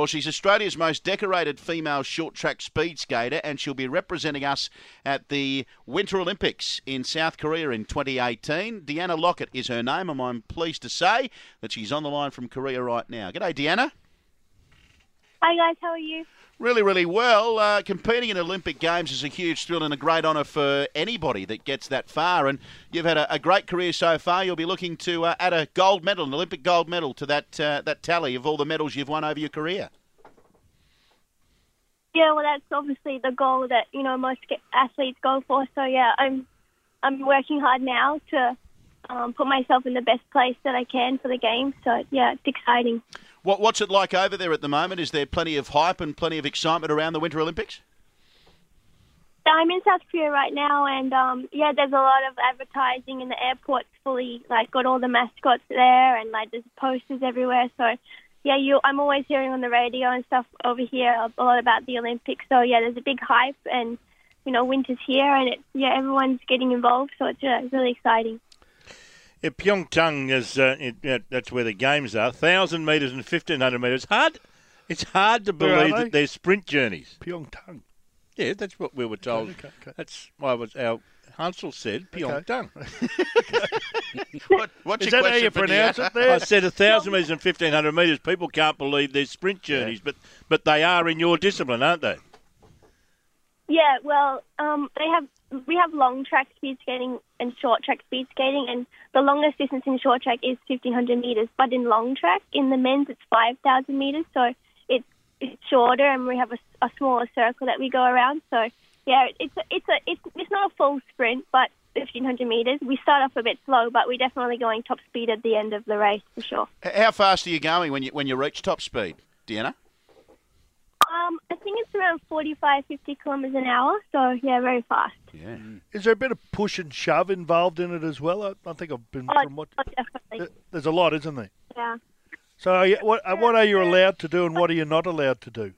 Well, she's Australia's most decorated female short track speed skater, and she'll be representing us at the Winter Olympics in South Korea in 2018. Deanna Lockett is her name, and I'm pleased to say that she's on the line from Korea right now. G'day, Deanna. Hi guys, how are you? Really, really well. Uh, competing in Olympic Games is a huge thrill and a great honour for anybody that gets that far. And you've had a, a great career so far. You'll be looking to uh, add a gold medal, an Olympic gold medal, to that uh, that tally of all the medals you've won over your career. Yeah, well, that's obviously the goal that you know most athletes go for. So yeah, I'm I'm working hard now to um, put myself in the best place that I can for the game. So yeah, it's exciting. What, what's it like over there at the moment? Is there plenty of hype and plenty of excitement around the Winter Olympics? I'm in South Korea right now, and um, yeah, there's a lot of advertising, and the airport's fully like got all the mascots there, and like there's posters everywhere. So yeah, you, I'm always hearing on the radio and stuff over here a lot about the Olympics. So yeah, there's a big hype, and you know, winter's here, and it, yeah, everyone's getting involved, so it's, uh, it's really exciting. Yeah, Pyeongchang is uh, it, yeah, that's where the games are. Thousand meters and fifteen hundred meters. Hard. It's hard to Where are believe they? that they're sprint journeys. Pyeongchang. Yeah, that's what we were told. okay, okay. That's why was our Hansel said Pyeongchang. What, what's Is your that how question you for pronounce Deanna? it there? I said a thousand meters and fifteen hundred meters. People can't believe they're sprint journeys, but but they are in your discipline, aren't they? Yeah, well, um, they have we have long track speed skating and short track speed skating, and the longest distance in short track is 1500 meters. But in long track, in the men's, it's 5000 meters, so it's it's shorter, and we have a, a smaller circle that we go around. So yeah, it's a, it's a it's it's not a full sprint, but 1500 meters. We start off a bit slow, but we're definitely going top speed at the end of the race for sure. How fast are you going when you when you reach top speed, Deanna? Um, I think it's around 45, 50 kilometers an hour. So yeah, very fast. Yeah. Is there a bit of push and shove involved in it as well? I, I think I've been Oh, from what. oh, definitely. There's a lot, isn't there? Yeah. So, are you, what uh, what are you allowed to do, and what are you not allowed to do?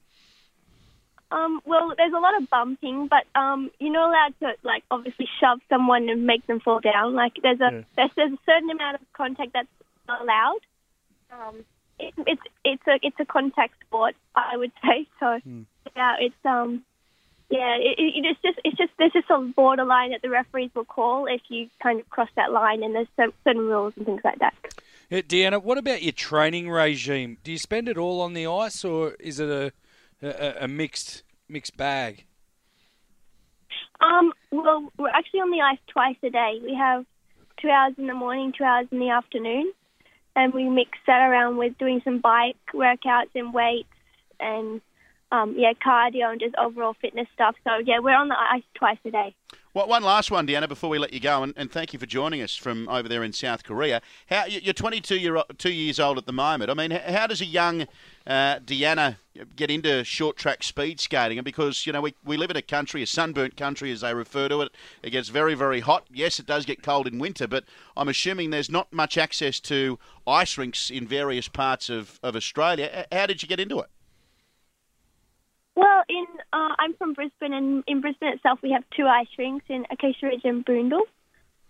Um, well, there's a lot of bumping, but um, you're not allowed to like obviously shove someone and make them fall down. Like there's a Yeah. there's, there's a certain amount of contact that's not allowed. Um, it, it's it's a it's a contact sport, I would say. So yeah, it's um yeah, it, it, it's just it's just there's just a borderline that the referees will call if you kind of cross that line, and there's cer- certain rules and things like that. Uh, Deanna, what about your training regime? Do you spend it all on the ice, or is it a a, a mixed mixed bag? Um, well, we're actually on the ice twice a day. We have two hours in the morning, two hours in the afternoon, and we mix that around with doing some bike workouts and weights and um, yeah, cardio and just overall fitness stuff. So yeah, we're on the ice twice a day. Well, one last one, Deanna, before we let you go, and, and thank you for joining us from over there in South Korea. How you- you're 22 year two years old at the moment. I mean, how does a young uh, Deanna get into short track speed skating? And because you know we, we live in a country, a sunburnt country as they refer to it, it gets very very hot. Yes, it does get cold in winter, but I'm assuming there's not much access to ice rinks in various parts of, of Australia. How did you get into it? Well, in uh, I'm from Brisbane, and in Brisbane itself, we have two ice rinks in Acacia Ridge and Boondall.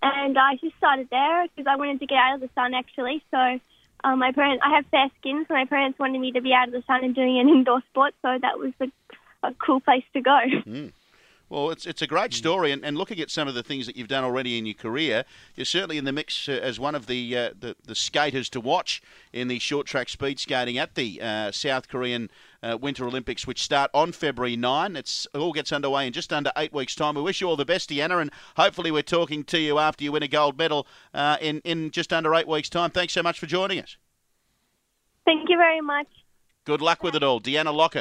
And I just started there because I wanted to get out of the sun, actually. So um, my parents, I have fair skin, so my parents wanted me to be out of the sun and doing an indoor sport. So that was a, a cool place to go. Well, it's it's a great story, and, and looking at some of the things that you've done already in your career, you're certainly in the mix uh, as one of the, uh, the the skaters to watch in the short track speed skating at the uh, South Korean uh, Winter Olympics, which start on February 9. It's it all gets underway in just under eight weeks' time. We wish you all the best, Deanna, and hopefully we're talking to you after you win a gold medal uh, in in just under eight weeks' time. Thanks so much for joining us. Thank you very much. Good luck with it all, Deanna Lockett.